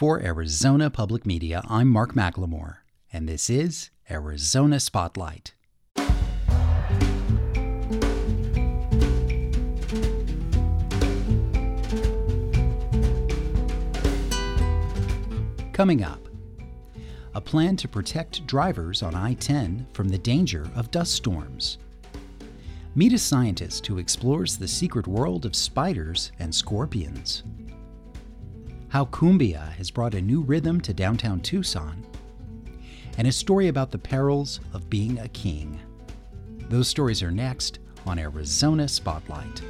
For Arizona Public Media, I'm Mark McLemore, and this is Arizona Spotlight. Coming up, a plan to protect drivers on I 10 from the danger of dust storms. Meet a scientist who explores the secret world of spiders and scorpions. How cumbia has brought a new rhythm to downtown Tucson. And a story about the perils of being a king. Those stories are next on Arizona Spotlight.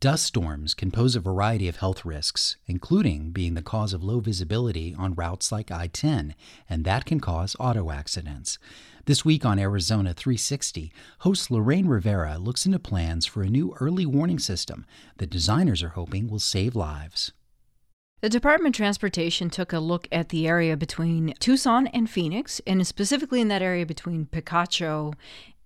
Dust storms can pose a variety of health risks, including being the cause of low visibility on routes like I 10, and that can cause auto accidents. This week on Arizona 360, host Lorraine Rivera looks into plans for a new early warning system that designers are hoping will save lives. The Department of Transportation took a look at the area between Tucson and Phoenix, and specifically in that area between Picacho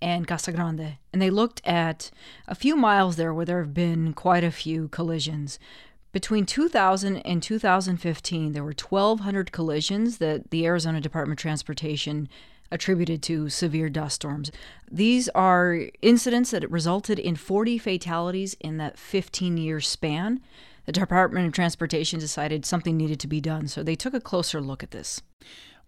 and Casa Grande. And they looked at a few miles there where there have been quite a few collisions. Between 2000 and 2015, there were 1,200 collisions that the Arizona Department of Transportation attributed to severe dust storms. These are incidents that resulted in 40 fatalities in that 15 year span. The Department of Transportation decided something needed to be done, so they took a closer look at this.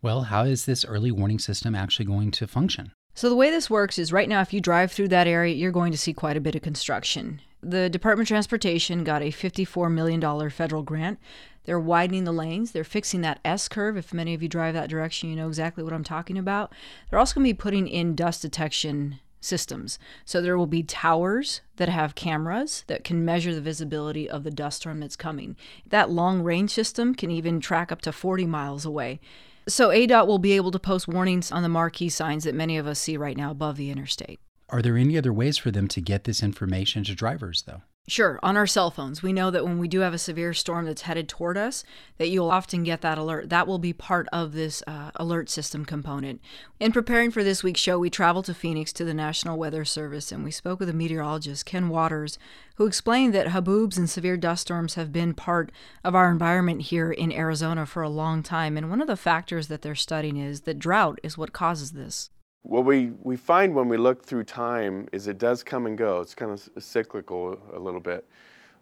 Well, how is this early warning system actually going to function? So, the way this works is right now, if you drive through that area, you're going to see quite a bit of construction. The Department of Transportation got a $54 million federal grant. They're widening the lanes, they're fixing that S curve. If many of you drive that direction, you know exactly what I'm talking about. They're also going to be putting in dust detection systems. So there will be towers that have cameras that can measure the visibility of the dust storm that's coming. That long range system can even track up to 40 miles away. So ADOT will be able to post warnings on the marquee signs that many of us see right now above the interstate. Are there any other ways for them to get this information to drivers, though? Sure, on our cell phones. We know that when we do have a severe storm that's headed toward us, that you'll often get that alert. That will be part of this uh, alert system component. In preparing for this week's show, we traveled to Phoenix to the National Weather Service and we spoke with a meteorologist, Ken Waters, who explained that haboobs and severe dust storms have been part of our environment here in Arizona for a long time. And one of the factors that they're studying is that drought is what causes this. What we, we find when we look through time is it does come and go. It's kind of cyclical a little bit.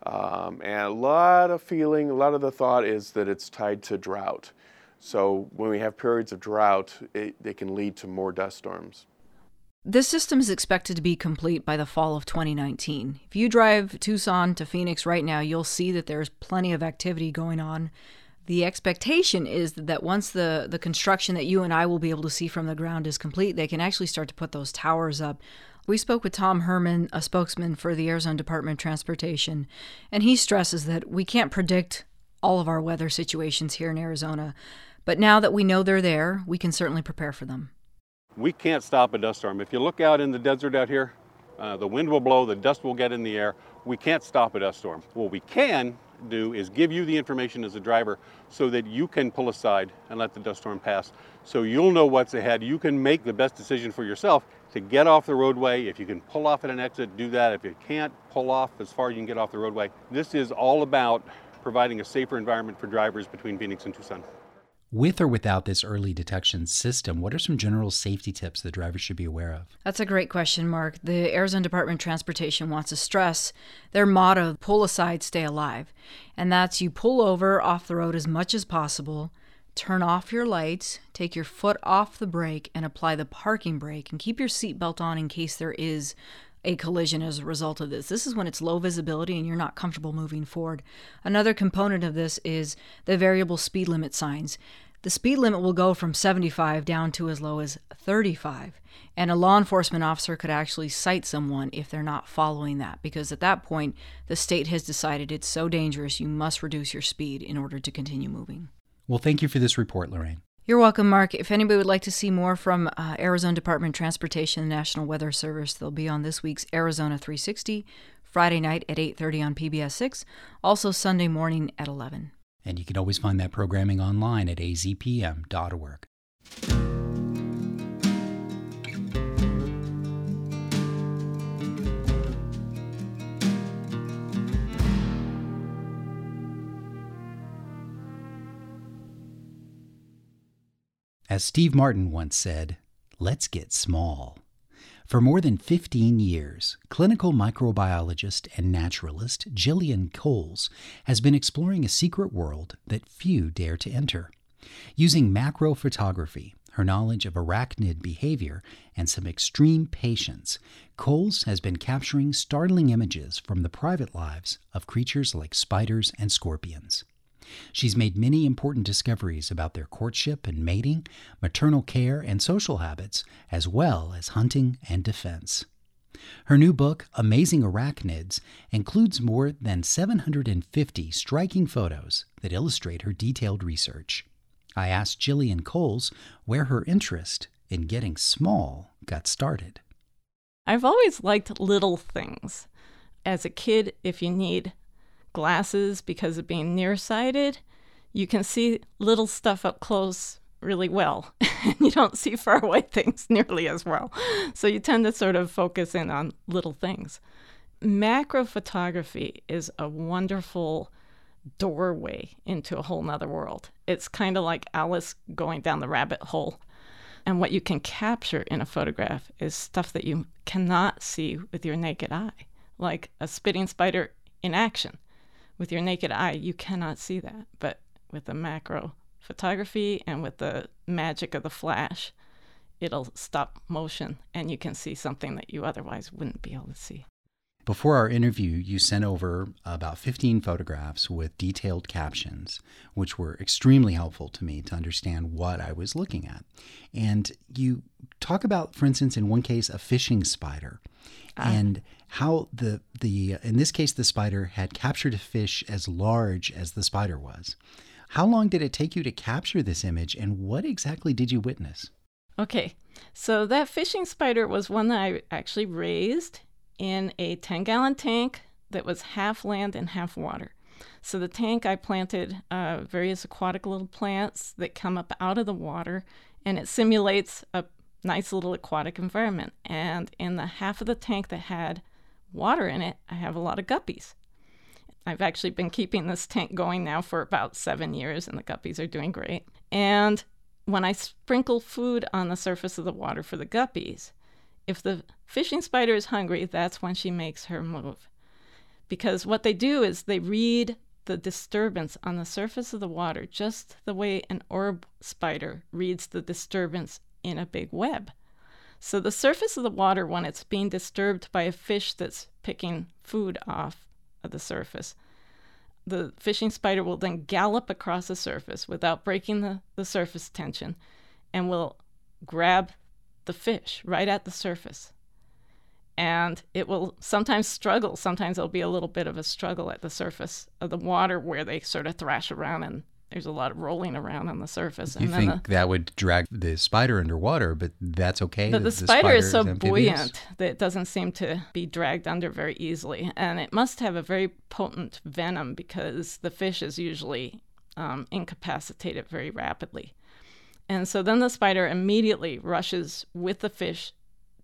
Um, and a lot of feeling, a lot of the thought is that it's tied to drought. So when we have periods of drought, it, it can lead to more dust storms. This system is expected to be complete by the fall of 2019. If you drive Tucson to Phoenix right now, you'll see that there's plenty of activity going on the expectation is that once the, the construction that you and I will be able to see from the ground is complete, they can actually start to put those towers up. We spoke with Tom Herman, a spokesman for the Arizona Department of Transportation, and he stresses that we can't predict all of our weather situations here in Arizona, but now that we know they're there, we can certainly prepare for them. We can't stop a dust storm. If you look out in the desert out here, uh, the wind will blow, the dust will get in the air. We can't stop a dust storm. What we can do is give you the information as a driver so that you can pull aside and let the dust storm pass. So you'll know what's ahead. You can make the best decision for yourself to get off the roadway. If you can pull off at an exit, do that. If you can't, pull off as far as you can get off the roadway. This is all about providing a safer environment for drivers between Phoenix and Tucson. With or without this early detection system, what are some general safety tips that drivers should be aware of? That's a great question, Mark. The Arizona Department of Transportation wants to stress their motto pull aside, stay alive. And that's you pull over off the road as much as possible, turn off your lights, take your foot off the brake, and apply the parking brake, and keep your seatbelt on in case there is a collision as a result of this. This is when it's low visibility and you're not comfortable moving forward. Another component of this is the variable speed limit signs. The speed limit will go from 75 down to as low as 35. And a law enforcement officer could actually cite someone if they're not following that, because at that point, the state has decided it's so dangerous you must reduce your speed in order to continue moving. Well, thank you for this report, Lorraine. You're welcome, Mark. If anybody would like to see more from uh, Arizona Department of Transportation and National Weather Service, they'll be on this week's Arizona 360, Friday night at 8:30 on PBS 6, also Sunday morning at 11. And you can always find that programming online at azpm.org. As Steve Martin once said, let's get small. For more than 15 years, clinical microbiologist and naturalist Jillian Cowles has been exploring a secret world that few dare to enter. Using macro photography, her knowledge of arachnid behavior, and some extreme patience, Cowles has been capturing startling images from the private lives of creatures like spiders and scorpions. She's made many important discoveries about their courtship and mating, maternal care and social habits, as well as hunting and defense. Her new book, Amazing Arachnids, includes more than 750 striking photos that illustrate her detailed research. I asked Jillian Cowles where her interest in getting small got started. I've always liked little things. As a kid, if you need glasses because of being nearsighted, you can see little stuff up close really well. you don't see far away things nearly as well. So you tend to sort of focus in on little things. Macro photography is a wonderful doorway into a whole nother world. It's kind of like Alice going down the rabbit hole. And what you can capture in a photograph is stuff that you cannot see with your naked eye, like a spitting spider in action with your naked eye, you cannot see that. But with the macro photography and with the magic of the flash, it'll stop motion and you can see something that you otherwise wouldn't be able to see. Before our interview, you sent over about 15 photographs with detailed captions, which were extremely helpful to me to understand what I was looking at. And you talk about, for instance, in one case, a fishing spider. Uh, and how the the in this case the spider had captured a fish as large as the spider was. How long did it take you to capture this image and what exactly did you witness? Okay. So that fishing spider was one that I actually raised in a 10 gallon tank that was half land and half water. So the tank I planted uh, various aquatic little plants that come up out of the water and it simulates a nice little aquatic environment. And in the half of the tank that had water in it, I have a lot of guppies. I've actually been keeping this tank going now for about seven years, and the guppies are doing great. And when I sprinkle food on the surface of the water for the guppies, if the fishing spider is hungry, that's when she makes her move. Because what they do is they read the disturbance on the surface of the water just the way an orb spider reads the disturbance in a big web. So the surface of the water, when it's being disturbed by a fish that's picking food off of the surface, the fishing spider will then gallop across the surface without breaking the, the surface tension and will grab the fish right at the surface. And it will sometimes struggle. Sometimes there'll be a little bit of a struggle at the surface of the water where they sort of thrash around and there's a lot of rolling around on the surface. You think the, that would drag the spider underwater, but that's okay. But the, the spider, spider, is so is buoyant that it doesn't seem to be dragged under very easily, and it must have a very potent venom because the fish is usually um, incapacitated very rapidly. And so then the spider immediately rushes with the fish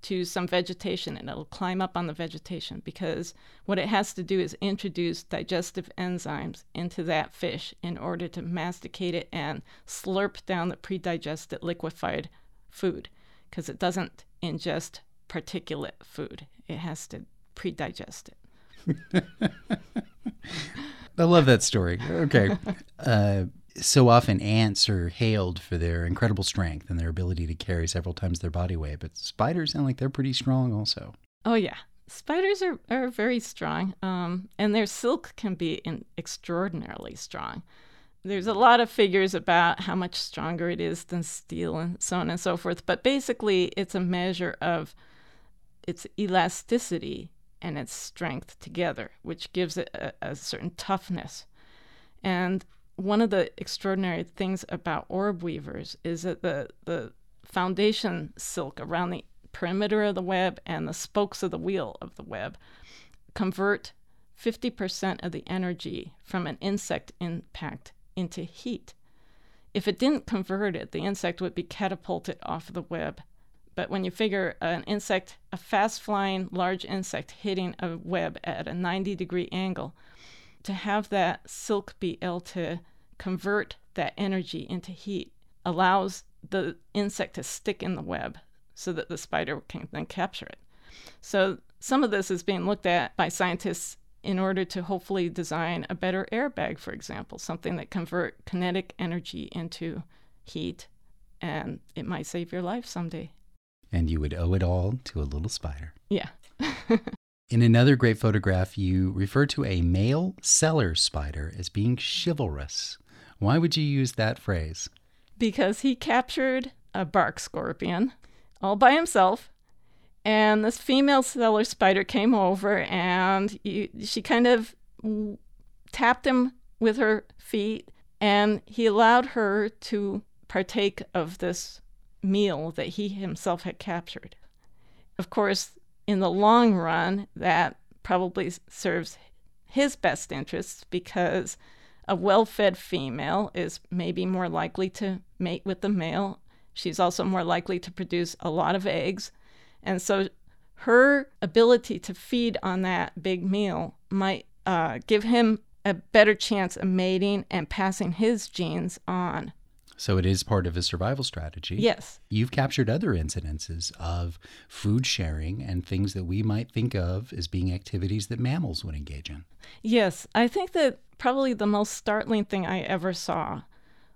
to some vegetation and it'll climb up on the vegetation because what it has to do is introduce digestive enzymes into that fish in order to masticate it and slurp down the pre-digested liquefied food because it doesn't ingest particulate food. It has to pre-digest it. I love that story. Okay. Uh, so often ants are hailed for their incredible strength and their ability to carry several times their body weight, but spiders sound like they're pretty strong also. Oh, yeah. Spiders are, are very strong, um, and their silk can be in, extraordinarily strong. There's a lot of figures about how much stronger it is than steel and so on and so forth, but basically, it's a measure of its elasticity and its strength together, which gives it a, a certain toughness. And one of the extraordinary things about orb weavers is that the, the foundation silk around the perimeter of the web and the spokes of the wheel of the web convert 50% of the energy from an insect impact into heat. If it didn't convert it, the insect would be catapulted off the web. But when you figure an insect, a fast flying large insect hitting a web at a 90 degree angle, to have that silk be able to convert that energy into heat allows the insect to stick in the web so that the spider can then capture it. So some of this is being looked at by scientists in order to hopefully design a better airbag, for example, something that convert kinetic energy into heat, and it might save your life someday. And you would owe it all to a little spider. Yeah. In another great photograph, you refer to a male cellar spider as being chivalrous. Why would you use that phrase? Because he captured a bark scorpion all by himself and this female cellar spider came over and you, she kind of tapped him with her feet and he allowed her to partake of this meal that he himself had captured. Of course, in the long run, that probably serves his best interests because a well fed female is maybe more likely to mate with the male. She's also more likely to produce a lot of eggs. And so her ability to feed on that big meal might uh, give him a better chance of mating and passing his genes on. So it is part of a survival strategy. Yes. You've captured other incidences of food sharing and things that we might think of as being activities that mammals would engage in. Yes. I think that probably the most startling thing I ever saw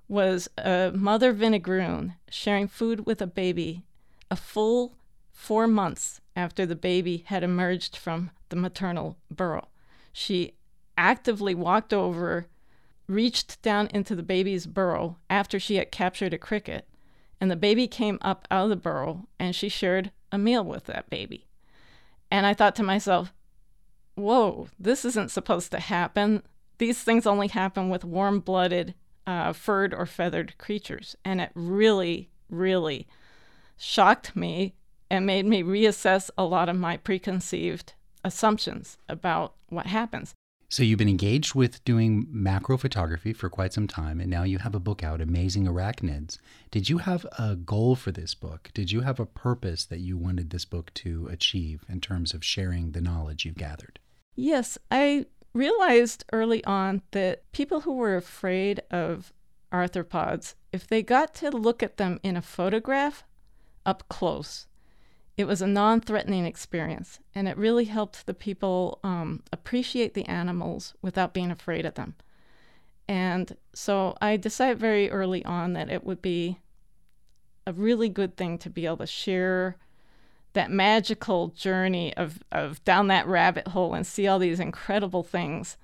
was a mother vinegaroon sharing food with a baby a full four months after the baby had emerged from the maternal burrow. She actively walked over, reached down into the baby's burrow after she had captured a cricket, and the baby came up out of the burrow and she shared a meal with that baby. And I thought to myself, whoa, this isn't supposed to happen. These things only happen with warm blooded, uh, furred or feathered creatures. And it really, really shocked me and made me reassess a lot of my preconceived assumptions about what happens. So you've been engaged with doing macro photography for quite some time, and now you have a book out, Amazing Arachnids. Did you have a goal for this book? Did you have a purpose that you wanted this book to achieve in terms of sharing the knowledge you've gathered? Yes, I realized early on that people who were afraid of arthropods, if they got to look at them in a photograph up close, it was a non threatening experience, and it really helped the people um, appreciate the animals without being afraid of them. And so I decided very early on that it would be a really good thing to be able to share that magical journey of, of down that rabbit hole and see all these incredible things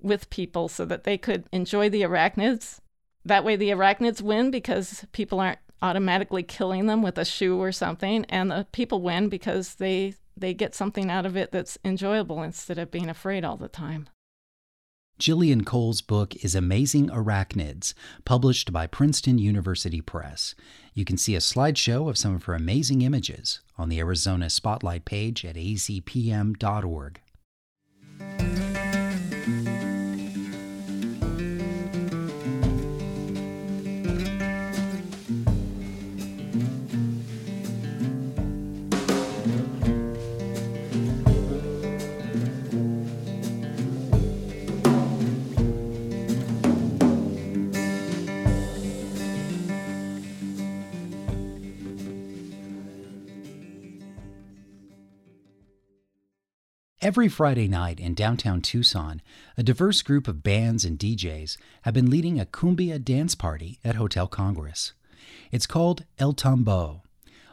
with people so that they could enjoy the arachnids. That way, the arachnids win because people aren't automatically killing them with a shoe or something, and the people win because they they get something out of it that's enjoyable instead of being afraid all the time. Jillian Cowles' book is Amazing Arachnids, published by Princeton University Press. You can see a slideshow of some of her amazing images on the Arizona Spotlight page at azpm.org. Every Friday night in downtown Tucson, a diverse group of bands and DJs have been leading a cumbia dance party at Hotel Congress. It's called El Tambo.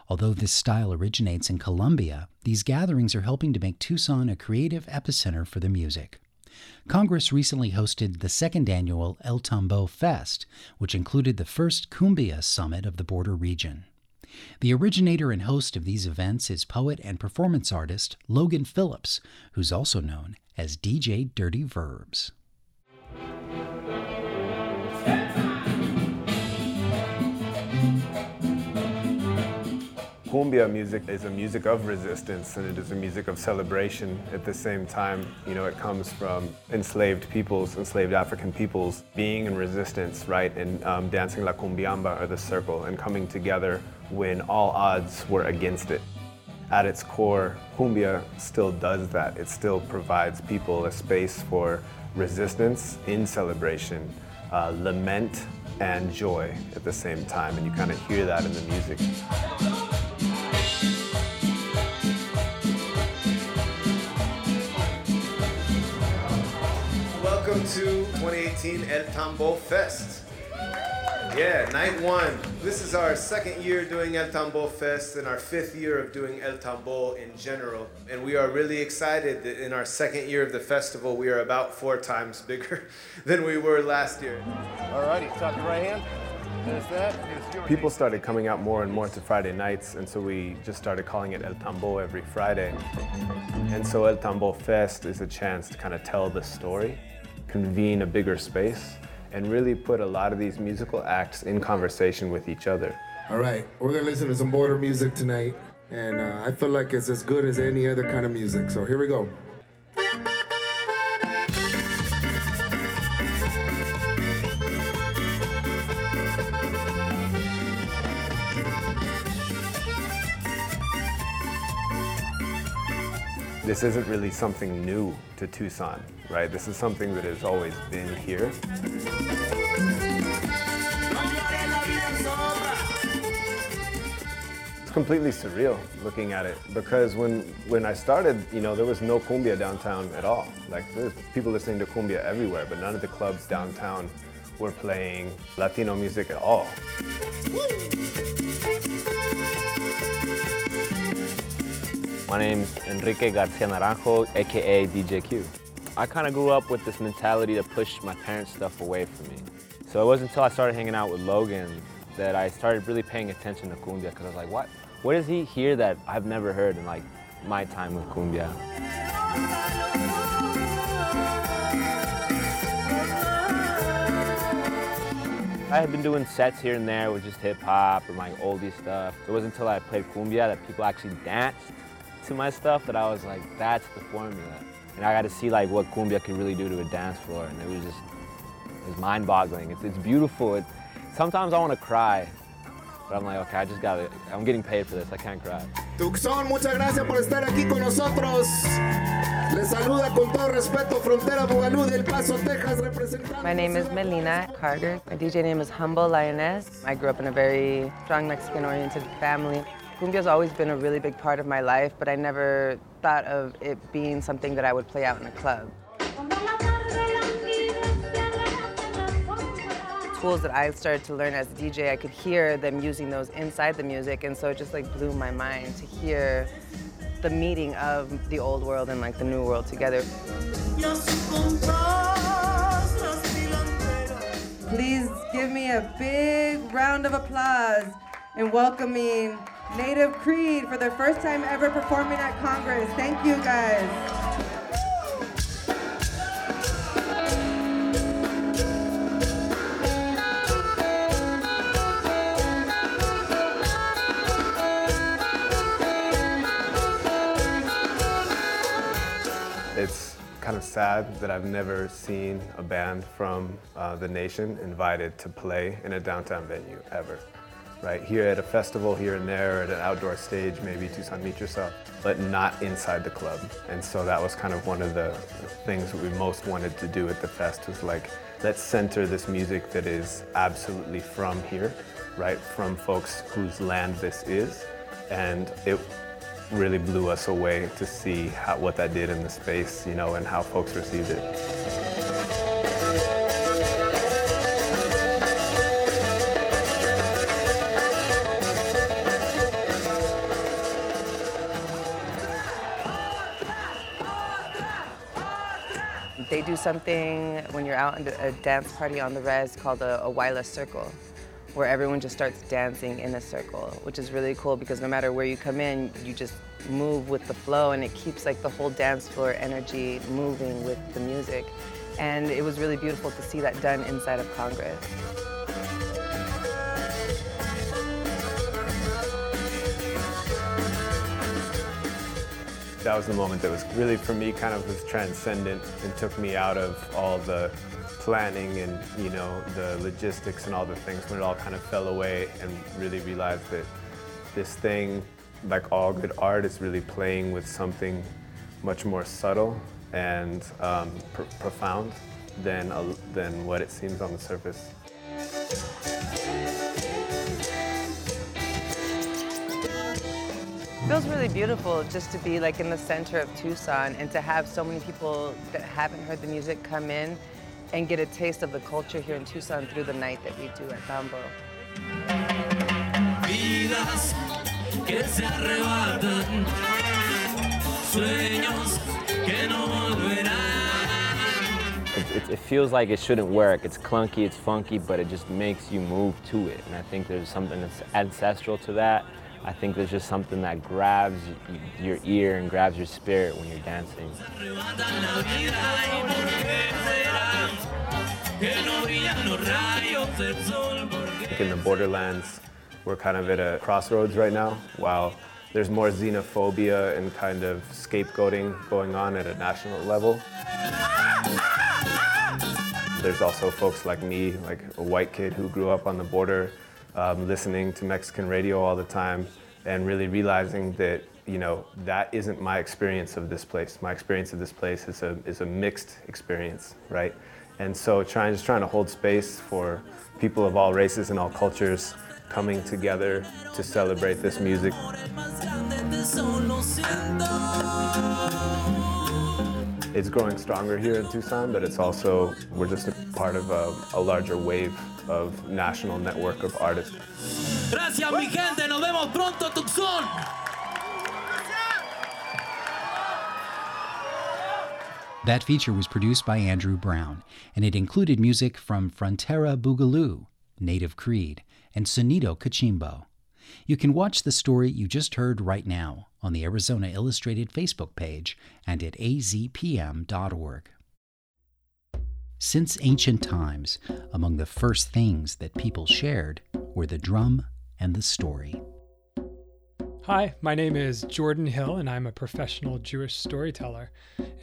Although this style originates in Colombia, these gatherings are helping to make Tucson a creative epicenter for the music. Congress recently hosted the second annual El Tambo Fest, which included the first Cumbia Summit of the border region. The originator and host of these events is poet and performance artist Logan Phillips, who's also known as DJ Dirty Verbs. Cumbia music is a music of resistance and it is a music of celebration at the same time. You know, it comes from enslaved peoples, enslaved African peoples being in resistance, right, and um, dancing La Cumbiamba or the circle and coming together when all odds were against it. At its core, cumbia still does that. It still provides people a space for resistance in celebration, uh, lament and joy at the same time, and you kind of hear that in the music. To 2018 El Tambo Fest. Yeah, night one. This is our second year doing El Tambo Fest and our fifth year of doing El Tambo in general. And we are really excited that in our second year of the festival, we are about four times bigger than we were last year. Alrighty, top your right hand. There's that. Here's People started coming out more and more to Friday nights, and so we just started calling it El Tambo every Friday. And so El Tambo Fest is a chance to kind of tell the story, convene a bigger space, and really put a lot of these musical acts in conversation with each other. All right, we're gonna listen to some border music tonight, and uh, I feel like it's as good as any other kind of music. So here we go. This isn't really something new to Tucson, right? This is something that has always been here. It's completely surreal looking at it because when when I started, you know, there was no cumbia downtown at all. Like there's people listening to cumbia everywhere, but none of the clubs downtown were playing Latino music at all. My name's Enrique Garcia Naranjo, aka DJ Q. I kind of grew up with this mentality to push my parents' stuff away from me. So it wasn't until I started hanging out with Logan that I started really paying attention to cumbia because I was like, what? What does he hear that I've never heard in like my time with cumbia? I had been doing sets here and there with just hip hop or my oldie stuff. It wasn't until I played cumbia that people actually danced to my stuff that I was like, that's the formula. And I got to see like what cumbia could really do to a dance floor, and it was just, it was mind-boggling. It's, it's beautiful. It, sometimes I want to cry, but I'm like, okay, I just got to, I'm getting paid for this. I can't cry. Tucson, muchas gracias por estar aquí con nosotros. Les saluda con todo respeto Frontera Bugalú del Paso, Texas, representando. My name is Melina Carter. My DJ name is Humble Lioness. I grew up in a very strong Mexican-oriented family. Cumbia's always been a really big part of my life, but I never thought of it being something that I would play out in a club. Tools that I started to learn as a DJ, I could hear them using those inside the music, and so it just like blew my mind to hear the meeting of the old world and like the new world together. Please give me a big round of applause in welcoming Native Creed for their first time ever performing at Congress. Thank you guys. It's kind of sad that I've never seen a band from uh, the nation invited to play in a downtown venue ever. Right here at a festival here and there, at an outdoor stage, maybe Tucson Meet Yourself, but not inside the club. And so that was kind of one of the things we most wanted to do at the fest was like, let's center this music that is absolutely from here, right? From folks whose land this is. And it really blew us away to see how, what that did in the space, you know, and how folks received it. Do something when you're out in a dance party on the res called a, a circle, where everyone just starts dancing in a circle, which is really cool because no matter where you come in, you just move with the flow and it keeps like the whole dance floor energy moving with the music. And it was really beautiful to see that done inside of Congress. That was the moment that was really, for me, kind of was transcendent and took me out of all the planning and, you know, the logistics and all the things when it all kind of fell away and really realized that this thing, like all good art, is really playing with something much more subtle and um, pr- profound than, than what it seems on the surface. Feels really beautiful just to be like in the center of Tucson and to have so many people that haven't heard the music come in and get a taste of the culture here in Tucson through the night that we do at Tambo. Vidas que se arrebatan, sueños que no volverán. It, it, it, feels like it shouldn't work. It's clunky, it's funky, but it just makes you move to it. And I think there's something that's ancestral to that. I think there's just something that grabs your ear and grabs your spirit when you're dancing. In the borderlands, we're kind of at a crossroads right now. While there's more xenophobia and kind of scapegoating going on at a national level. There's also folks like me, like a white kid who grew up on the border, um, listening to Mexican radio all the time, and really realizing that you know that isn't my experience of this place. My experience of this place is a is a mixed experience, right? And so trying just trying to hold space for people of all races and all cultures coming together to celebrate this music. It's growing stronger here in Tucson, but it's also, we're just a part of a, a larger wave of national network of artists. Gracias, mi gente. Nos vemos pronto, Tucson. That feature was produced by Andrew Brown, and it included music from Frontera Bugalú, Native Creed, and Sonido Cachimbo. You can watch the story you just heard right now on the Arizona Illustrated Facebook page and at azpm.org. Since ancient times, among the first things that people shared were the drum and the story. Hi, my name is Jordan Hill, and I'm a professional Jewish storyteller.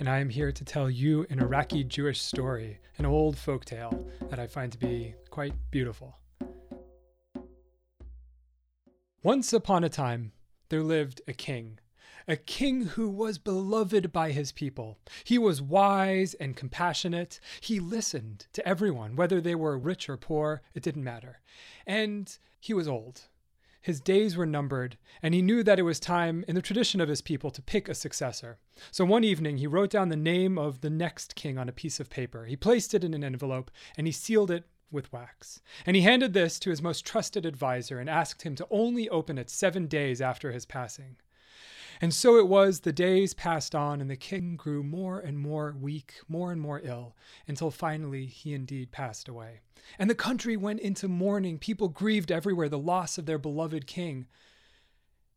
And I am here to tell you an Iraqi Jewish story, an old folk tale that I find to be quite beautiful. Once upon a time, there lived a king, a king who was beloved by his people. He was wise and compassionate. He listened to everyone, whether they were rich or poor, it didn't matter. And he was old. His days were numbered, and he knew that it was time, in the tradition of his people, to pick a successor. So one evening, he wrote down the name of the next king on a piece of paper. He placed it in an envelope, and he sealed it with wax. And he handed this to his most trusted adviser and asked him to only open it seven days after his passing. And so it was the days passed on, and the king grew more and more weak, more and more ill, until finally he indeed passed away. And the country went into mourning. People grieved everywhere the loss of their beloved king.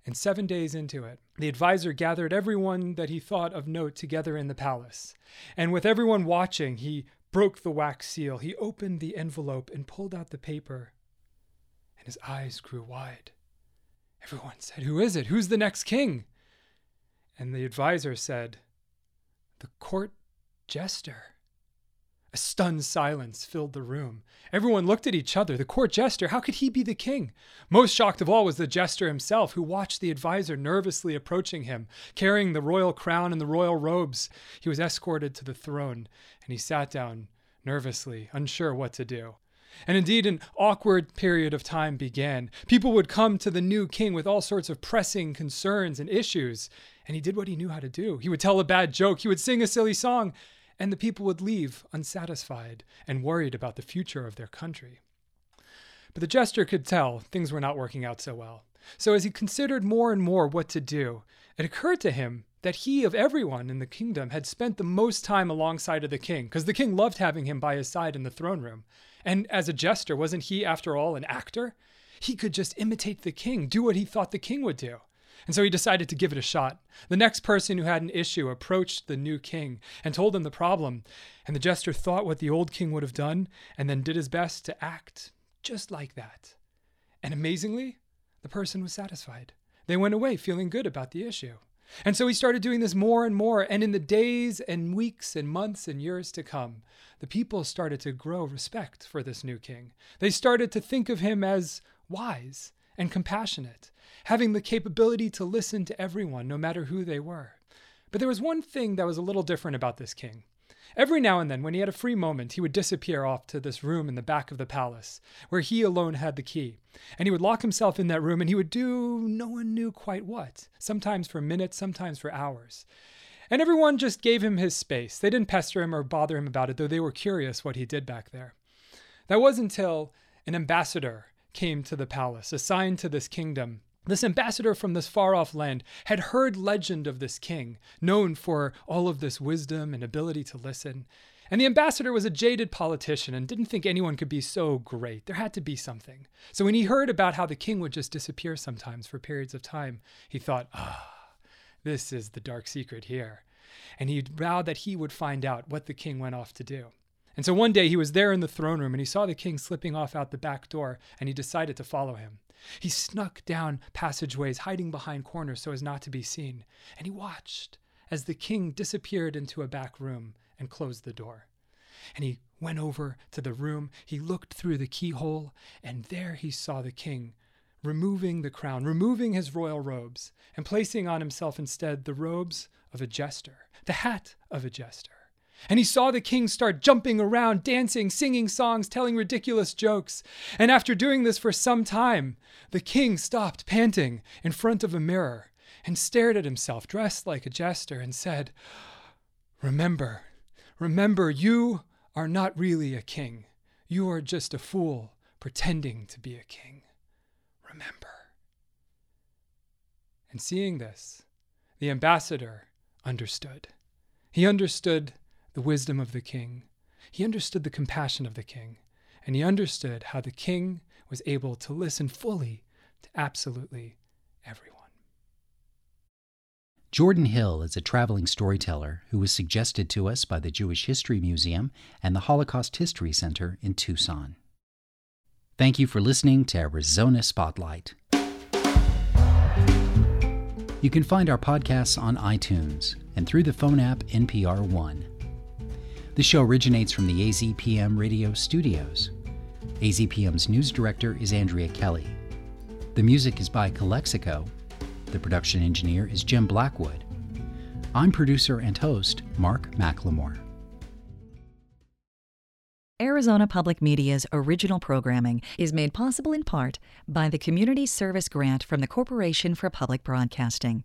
And seven days into it, the adviser gathered everyone that he thought of note together in the palace. And with everyone watching, he broke the wax seal. He opened the envelope and pulled out the paper. And his eyes grew wide. Everyone said, Who is it? Who's the next king? And the adviser said, The court jester. A stunned silence filled the room. Everyone looked at each other. The court jester, how could he be the king? Most shocked of all was the jester himself, who watched the adviser nervously approaching him, carrying the royal crown and the royal robes. He was escorted to the throne, and he sat down nervously, unsure what to do. And indeed, an awkward period of time began. People would come to the new king with all sorts of pressing concerns and issues, and he did what he knew how to do. He would tell a bad joke, he would sing a silly song, and the people would leave unsatisfied and worried about the future of their country. But the jester could tell things were not working out so well. So as he considered more and more what to do, it occurred to him that he of everyone in the kingdom had spent the most time alongside of the king, because the king loved having him by his side in the throne room. And as a jester, wasn't he, after all, an actor? He could just imitate the king, do what he thought the king would do. And so he decided to give it a shot. The next person who had an issue approached the new king and told him the problem. And the jester thought what the old king would have done and then did his best to act just like that. And amazingly, the person was satisfied. They went away feeling good about the issue. And so he started doing this more and more. And in the days and weeks and months and years to come, the people started to grow respect for this new king. They started to think of him as wise and compassionate, having the capability to listen to everyone, no matter who they were. But there was one thing that was a little different about this king. Every now and then, when he had a free moment, he would disappear off to this room in the back of the palace, where he alone had the key. And he would lock himself in that room and he would do no one knew quite what, sometimes for minutes, sometimes for hours. And everyone just gave him his space. They didn't pester him or bother him about it, though they were curious what he did back there. That was until an ambassador came to the palace, assigned to this kingdom, this ambassador from this far off land had heard legend of this king, known for all of this wisdom and ability to listen. And the ambassador was a jaded politician and didn't think anyone could be so great. There had to be something. So when he heard about how the king would just disappear sometimes for periods of time, he thought, ah, this is the dark secret here. And he vowed that he would find out what the king went off to do. And so one day he was there in the throne room and he saw the king slipping off out the back door and he decided to follow him. He snuck down passageways, hiding behind corners so as not to be seen, and he watched as the king disappeared into a back room and closed the door. And he went over to the room, he looked through the keyhole, and there he saw the king removing the crown, removing his royal robes, and placing on himself instead the robes of a jester, the hat of a jester. And he saw the king start jumping around, dancing, singing songs, telling ridiculous jokes. And after doing this for some time, the king stopped panting in front of a mirror and stared at himself, dressed like a jester, and said, Remember, remember, you are not really a king. You are just a fool pretending to be a king. Remember. And seeing this, the ambassador understood. He understood the wisdom of the king. He understood the compassion of the king, and he understood how the king was able to listen fully to absolutely everyone. Jordan Hill is a traveling storyteller who was suggested to us by the Jewish History Museum and the Holocaust History Center in Tucson. Thank you for listening to Arizona Spotlight. You can find our podcasts on iTunes and through the phone app NPR One. The show originates from the AZPM radio studios. AZPM's news director is Andrea Kelly. The music is by Calexico. The production engineer is Jim Blackwood. I'm producer and host Mark McLemore. Arizona Public Media's original programming is made possible in part by the Community Service Grant from the Corporation for Public Broadcasting.